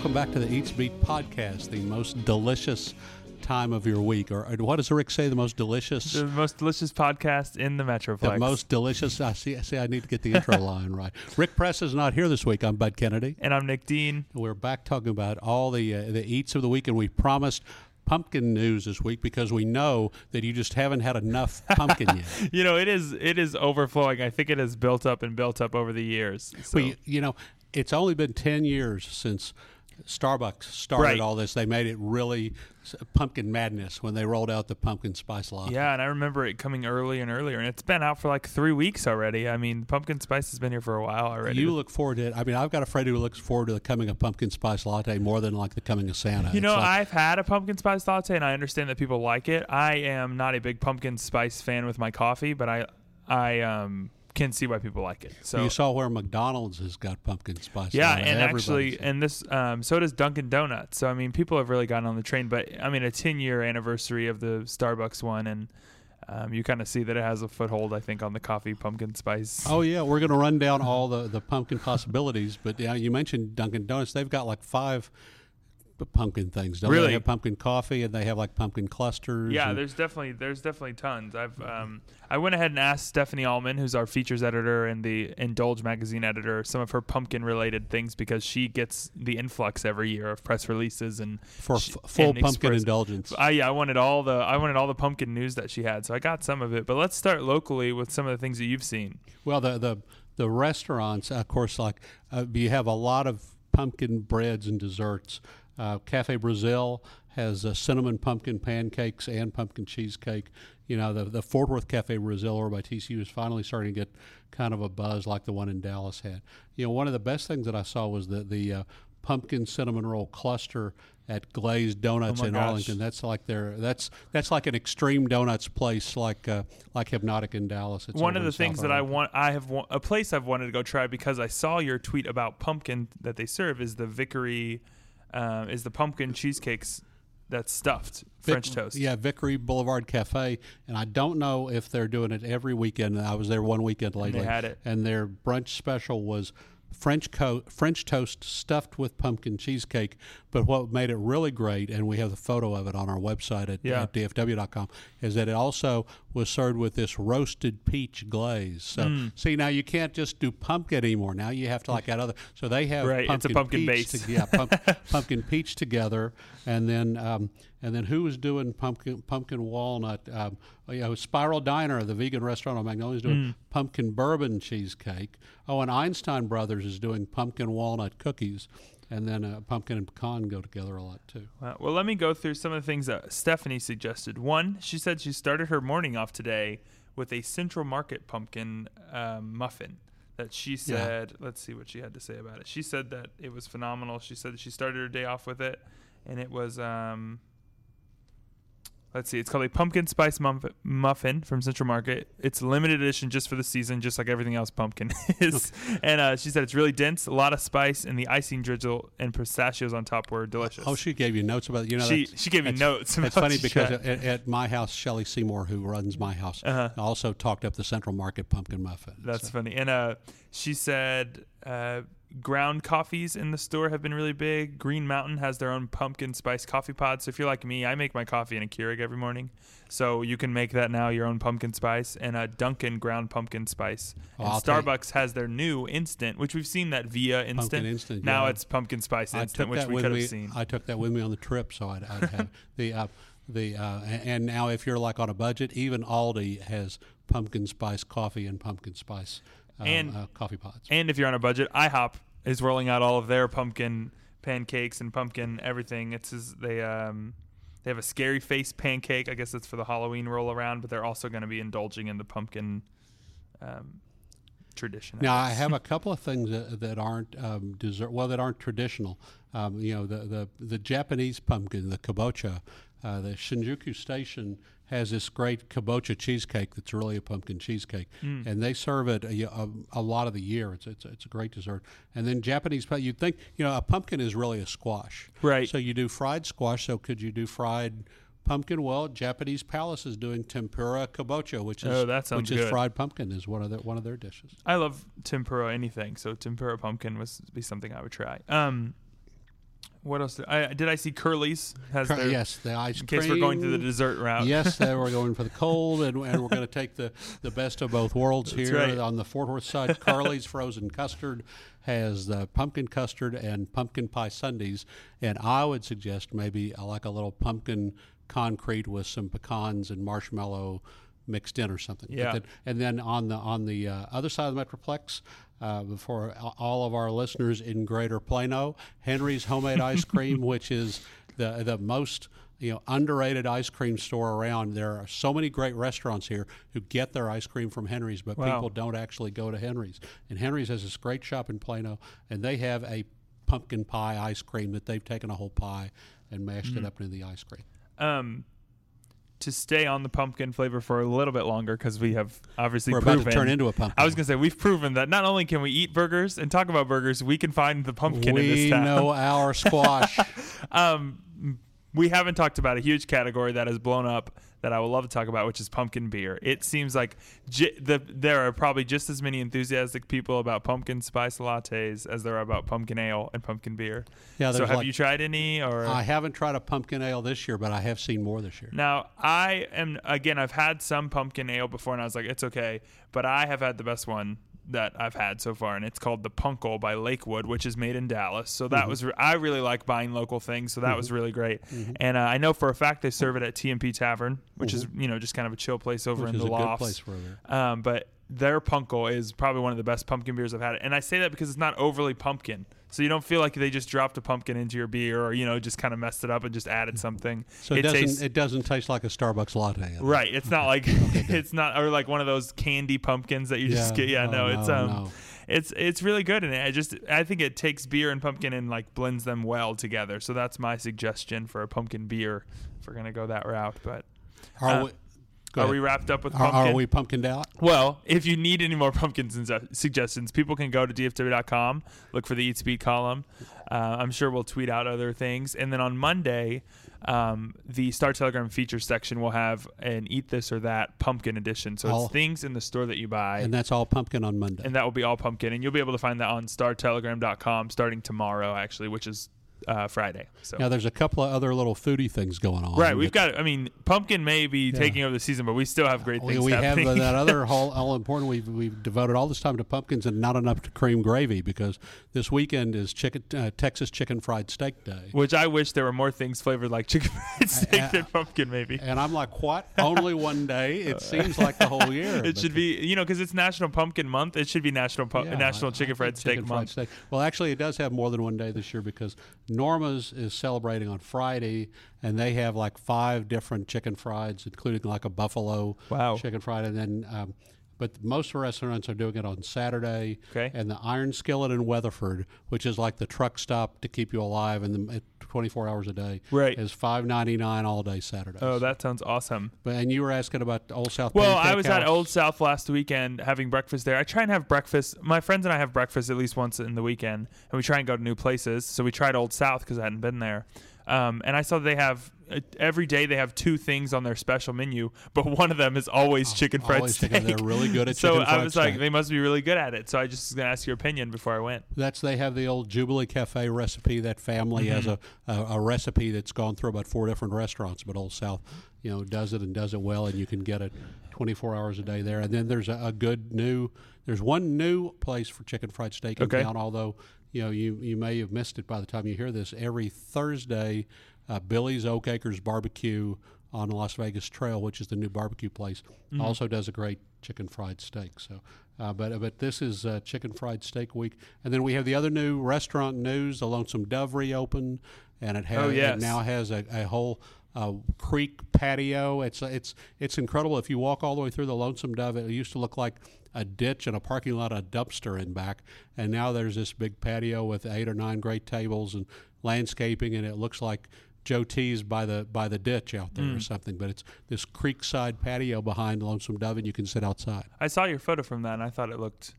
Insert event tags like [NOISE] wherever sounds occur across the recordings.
Welcome back to the Eats Beat podcast, the most delicious time of your week. Or, or what does Rick say? The most delicious, The most delicious podcast in the Metroplex. the most delicious. I see. I See, I need to get the intro [LAUGHS] line right. Rick Press is not here this week. I'm Bud Kennedy. and I'm Nick Dean. We're back talking about all the uh, the eats of the week, and we promised pumpkin news this week because we know that you just haven't had enough [LAUGHS] pumpkin yet. You know, it is it is overflowing. I think it has built up and built up over the years. So, Well, you, you know, it's only been 10 years since Starbucks started Right. all this. They made it really pumpkin madness when they rolled out the pumpkin spice latte. yeah, and I remember it coming early and earlier, and it's been out for like three weeks already. I mean, pumpkin spice has been here for a while already. You look forward to it. I mean, I've got a friend who looks forward to the coming of pumpkin spice latte more than like the coming of Santa. You know, like- I've had a pumpkin spice latte, and I understand that people like it. I am not a big pumpkin spice fan with my coffee, but I I um can see why people like it. So you saw where McDonald's has got pumpkin spice Yeah, and actually, and this, um, so does Dunkin' Donuts. So I mean, people have really gotten on the train. But I mean, a 10 year anniversary of the Starbucks one, and um, you kind of see that it has a foothold, I think, on the coffee pumpkin spice. Oh yeah, we're going to run down all the, the pumpkin possibilities. But yeah, you mentioned Dunkin' Donuts; they've got like five pumpkin things. Don't Really? They have pumpkin coffee, and they have like pumpkin clusters. Yeah, and- there's definitely there's definitely tons. I've um, I went ahead and asked Stephanie Allman, who's our features editor and the Indulge magazine editor, some of her pumpkin related things because she gets the influx every year of press releases and for f- full and pumpkin express- indulgence. I yeah, I wanted all the I wanted all the pumpkin news that she had, so I got some of it. But let's start locally with some of the things that you've seen. Well, the the the restaurants, of course, like uh, you have a lot of pumpkin breads and desserts. Uh, Cafe Brazil has uh, cinnamon pumpkin pancakes and pumpkin cheesecake. You know, the the Fort Worth Cafe Brazil over by TCU is finally starting to get kind of a buzz like the one in Dallas had. You know, one of the best things that I saw was the the uh, pumpkin cinnamon roll cluster at Glazed Donuts Oh in gosh. Arlington. That's like their that's that's like an extreme donuts place like uh, like Hypnotic in Dallas. It's One of the things that I want, I have wa- a place I've wanted to go try because I saw your tweet about pumpkin that they serve is the Vickery, um, is the pumpkin cheesecakes that's stuffed French Vic- toast. Yeah, Vickery Boulevard Cafe, and I don't know if they're doing it every weekend. I was there one weekend And lately, they had it. and their brunch special was French co- French toast stuffed with pumpkin cheesecake. But what made it really great, and we have the photo of it on our website at, Yeah. at dfw.com, is that it also was served with this roasted peach glaze. So Mm. see now you can't just do pumpkin anymore. Now you have to like add other. So they have Right, it's a pumpkin peach base. to- yeah, pump, [LAUGHS] pumpkin peach together, and then um, and then who was doing pumpkin pumpkin walnut? Um, oh, yeah, Spiral Diner, the vegan restaurant on Magnolia, is doing Mm. pumpkin bourbon cheesecake. Oh, and Einstein Brothers is doing pumpkin walnut cookies, and then uh, pumpkin and pecan go together a lot too. Uh, well, let me go through some of the things that Stephanie suggested. One, she said she started her morning off today with a Central Market pumpkin um, muffin. That she said, let's see what she had to say about it. She said that it was phenomenal. She said that she started her day off with it, and it was, um, let's see, it's called a pumpkin spice muff- muffin from Central Market. It's limited edition just for the season, just like everything else pumpkin [LAUGHS] is. and uh, she said it's really dense, a lot of spice, and the icing drizzle and pistachios on top were delicious. Oh, she gave you notes about you know. she she gave me notes. It's funny because at, at my house, Shelley Seymour, who runs my house, Uh-huh. also talked up the Central Market pumpkin muffin. that's So- funny. And uh, she said uh, ground coffees in the store have been really big. Green Mountain has their own pumpkin spice coffee pod. So if you're like me, I make my coffee in a Keurig every morning. So you can make that now your own pumpkin spice and a Dunkin' ground pumpkin spice. Oh, and I'll take- Starbucks has their new instant, which we've seen that via instant. Pumpkin instant, Now yeah. it's pumpkin spice instant, which we could have seen. I took that with me on the trip, so I'd, I'd have [LAUGHS] the uh, the uh, and now if you're like on a budget, even Aldi has pumpkin spice coffee and pumpkin spice um, And- uh, coffee pods. And if you're on a budget, IHOP is rolling out all of their pumpkin pancakes and pumpkin everything. It's just, they um they have a scary face pancake. I guess that's for the Halloween roll around, but they're also going to be indulging in the pumpkin um, tradition. Now I have a [LAUGHS] couple of things that, that aren't um, dessert, well, that aren't traditional. Um, you know, the, the the Japanese pumpkin, the kabocha, uh, the Shinjuku Station has this great kabocha cheesecake that's really a pumpkin cheesecake, Mm. and they serve it a, a, a lot of the year. It's, it's it's a great dessert. And then Japanese, you'd think you know a pumpkin is really a squash, Right. So you do fried squash. So could you do fried? Pumpkin. Well, Japanese Palace is doing tempura kabocha, which is Oh, that sounds which is fried pumpkin is one of their one of their dishes. I love tempura anything, so tempura pumpkin was be something I would try. Um, what else did I did I see Curly's has Cur- their, yes, the ice in cream. case we're going to the dessert route. yes, they [LAUGHS] we're going for the cold, and, and we're going to take the, the best of both worlds That's here right. on the Fort Worth side. Curly's frozen custard has the pumpkin custard and pumpkin pie sundaes, and I would suggest maybe uh, like a little pumpkin concrete with some pecans and marshmallow mixed in or something. Yeah. then- and then on the on the uh, other side of the Metroplex, uh, for all of our listeners in Greater Plano, Henry's Homemade Ice Cream, [LAUGHS] which is the the most you know underrated ice cream store around. There are so many great restaurants here who get their ice cream from Henry's, but Wow. people don't actually go to Henry's. And Henry's has this great shop in Plano, and they have a pumpkin pie ice cream that they've taken a whole pie and mashed Mm-hmm. it up into the ice cream. Um, to stay on the pumpkin flavor for a little bit longer because we have obviously We're proven. about to turn into a pumpkin. I was gonna say we've proven that not only can we eat burgers and talk about burgers, we can find the pumpkin in this we town. know our squash. [LAUGHS] um, we haven't talked about a huge category that has blown up that I would love to talk about, which is pumpkin beer. It seems like j- the, there are probably just as many enthusiastic people about pumpkin spice lattes as there are about pumpkin ale and pumpkin beer. Yeah, so have like- you tried any? Or I haven't tried a pumpkin ale this year, but I have seen more this year. now I am again. I've had some pumpkin ale before, and I was like, it's okay. But I have had the best one that I've had so far, and it's called the Punkel by Lakewood, which is made in Dallas. So Mm-hmm. that was re- I really like buying local things, so that was really great. And uh, I know for a fact they serve it at TMP Tavern, which is you know just kind of a chill place over Mm-hmm. Which in the lofts. Um, but their Punkel is probably one of the best pumpkin beers I've had, and I say that because it's not overly pumpkin. So you don't feel like they just dropped a pumpkin into your beer, or you know, just kind of messed it up and just added something. So it, doesn't tastes- it doesn't taste like a Starbucks latte. Right. It's not like [LAUGHS] [LAUGHS] it's not or like one of those candy pumpkins that you just get. Yeah, Oh, no, it's um no. it's it's really good and I just I think it takes beer and pumpkin and like blends them well together. So that's my suggestion for a pumpkin beer if we're gonna go that route. But Are uh, we? Go are ahead. we wrapped up with Are, pumpkin? are we pumpkined out? Well, if you need any more pumpkin su- suggestions, people can go to dfw.com, look for the Eats Beat column. Uh, I'm sure we'll tweet out other things. And then on Monday, um, the Star Telegram feature section will have an Eat This or That pumpkin edition. So All- it's things in the store that you buy. And that's all pumpkin on Monday. and that will be all pumpkin. And you'll be able to find that on startelegram.com starting tomorrow, actually, which is uh, Friday. So. now there's a couple of other little foodie things going on. Right, we've got. I mean, pumpkin may be Yeah. taking over the season, but we still have great things we have happening. uh, that other [LAUGHS] whole all important. We've we've devoted all this time to pumpkins and not enough to cream gravy because this weekend is chicken uh, Texas Chicken Fried Steak Day. Which I wish there were more things flavored like chicken [LAUGHS] fried steak I- than pumpkin, maybe. And I'm like, what? Only one day? It [LAUGHS] seems like the whole year. It should be, you know, because it's National Pumpkin Month. It should be National Pu- Yeah, National I- Chicken Fried Steak chicken fried Month. steak. Well, actually, it does have more than one day this year because Norma's is celebrating on Friday, and they have like five different chicken frieds, including like a buffalo Wow. chicken fried, and then. Um, but most restaurants are doing it on Saturday. Okay. And the Iron Skillet in Weatherford, which is like the truck stop to keep you alive and the, 24 hours a day, Right. is five ninety nine all day Saturday. Oh, that sounds awesome. But and you were asking about Old South. Well, Pancake I was at Old South last weekend having breakfast there. I try and have breakfast. My friends and I have breakfast at least once in the weekend, and we try and go to new places. So we tried Old South because I hadn't been there. Um, and I saw they have every day they have two things on their special menu, but [LAUGHS] one of them is always chicken fried Oh, Always steak. chicken. They're really good at [LAUGHS] so chicken I was like, they must be really good at it. So I just was gonna ask your opinion before I went. That's they have the old Jubilee Cafe recipe. That family has a, Mm-hmm. a a recipe that's gone through about four different restaurants, but Old South, you know, does it and does it well, and you can get it 24 hours a day there. And then there's a, a good new. There's one new place for chicken fried steak in Okay. town. Although you know you you may have missed it by the time you hear this. Every Thursday, uh, Billy's Oak Acres Barbecue on the Las Vegas Trail, which is the new barbecue place, Mm-hmm. also does a great chicken fried steak. So, uh, but but this is uh, chicken fried steak week, and then we have the other new restaurant news. The Lonesome Dove reopened, and it has Oh, yes. it now has a, a whole. Uh, creek patio. It's it's it's incredible. If you walk all the way through the Lonesome Dove, it used to look like a ditch and a parking lot, a dumpster in back, and now there's this big patio with eight or nine great tables and landscaping, and it looks like Joe T's by the by the ditch out there or Mm. something. But it's this creekside patio behind Lonesome Dove, and you can sit outside. I saw your photo from that, and I thought it looked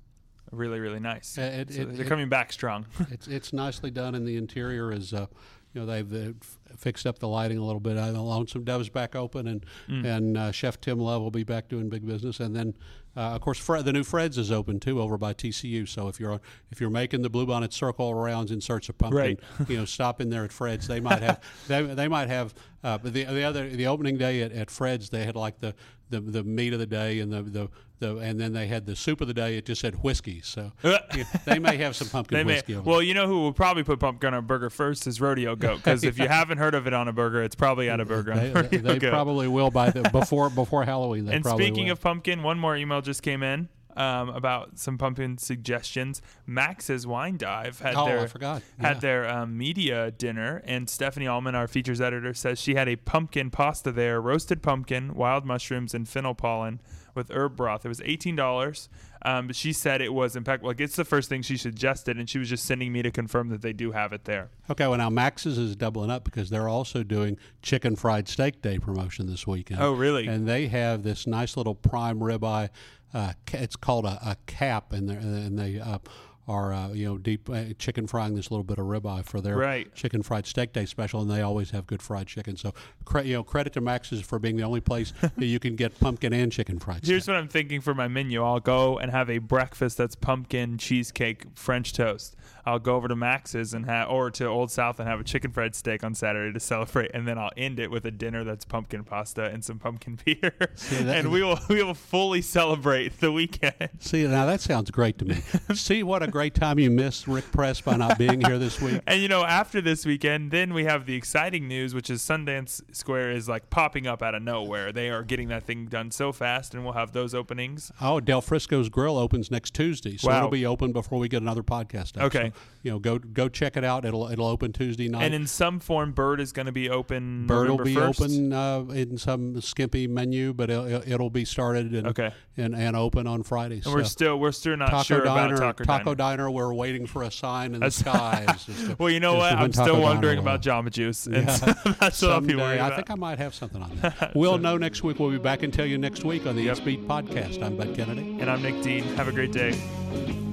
really, really nice. Uh, it- So it- they're it- coming back strong. [LAUGHS] it's it's nicely done, and the interior is. Uh, you know they've, uh, f- fixed up the lighting a little bit. Uh, the Lonesome Dove's back open, and Mm. and uh, Chef Tim Love will be back doing big business. And then, uh, of course, Fred, the new Fred's is open too over by TCU. So if you're if you're making the Bluebonnet Circle rounds in search of pumpkin, Right. [LAUGHS] you know, stop in there at Fred's. They might have [LAUGHS] they, they might have. Uh, but the the other the opening day at, at Fred's, they had like the, the, the meat of the day and the, the the and then they had the soup of the day. It just said whiskey. So [LAUGHS] yeah, they may have some pumpkin may, whiskey. well, you know who will probably put pumpkin on a burger first is Rodeo Goat, because if you haven't heard of it on a burger, it's probably at a burger. They, they, probably will by the before before Halloween. They and speaking will. of pumpkin, one more email just came in um, about some pumpkin suggestions. Max's Wine Dive had oh, their had Yeah. their um, media dinner, and Stephanie Allman, our features editor, says she had a pumpkin pasta there, roasted pumpkin, wild mushrooms, and fennel pollen with herb broth. It was eighteen dollars. Um, but she said it was impeccable. Like it's the first thing she suggested, and she was just sending me to confirm that they do have it there. Okay, well now Max's is doubling up because they're also doing chicken fried steak day promotion this weekend. Oh, really? And they have this nice little prime ribeye. Uh, it's called a, a cap, and and they uh, are uh, you know deep uh, chicken frying this little bit of ribeye for their Right. chicken fried steak day special, and they always have good fried chicken. So cre- you know credit to Max's for being the only place [LAUGHS] that you can get pumpkin and chicken fried. Here's steak. what I'm thinking for my menu. I'll go and have a breakfast that's pumpkin cheesecake French toast. I'll go over to Max's and have, or to Old South and have a chicken fried steak on Saturday to celebrate, and then I'll end it with a dinner that's pumpkin pasta and some pumpkin [LAUGHS] beer, that- and we will we will fully celebrate the weekend. See now that sounds great to me. [LAUGHS] See what a great time you missed, Rick Press, by not being here this week. [LAUGHS] And you know, after this weekend, then we have the exciting news, which is Sundance Square is like popping up out of nowhere. They are getting that thing done so fast, and we'll have those openings. Oh, Del Frisco's Grill opens next Tuesday, so Wow. it'll be open before we get another podcast. Out. Okay. So, you know, go go check it out. It'll it'll open Tuesday night. And in some form, Bird is going to be open. Bird will be 1st. open uh, in some skimpy menu, but it'll, it'll be started and, Okay. and and open on Friday. And so. we're still we're still not Taco sure Diner, about Taco, Diner. We're waiting for a sign in the [LAUGHS] skies. to- Well, you know what? I'm still wondering about. Jamba Juice, and Yeah. so [LAUGHS] that's what I'll be Someday. worried I think I might have something on that. [LAUGHS] we'll know next week. We'll be back and tell you next week on the Yep. Speed podcast. I'm Bud Kennedy. and I'm Nick Dean. Have a great day.